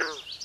Mm-hmm.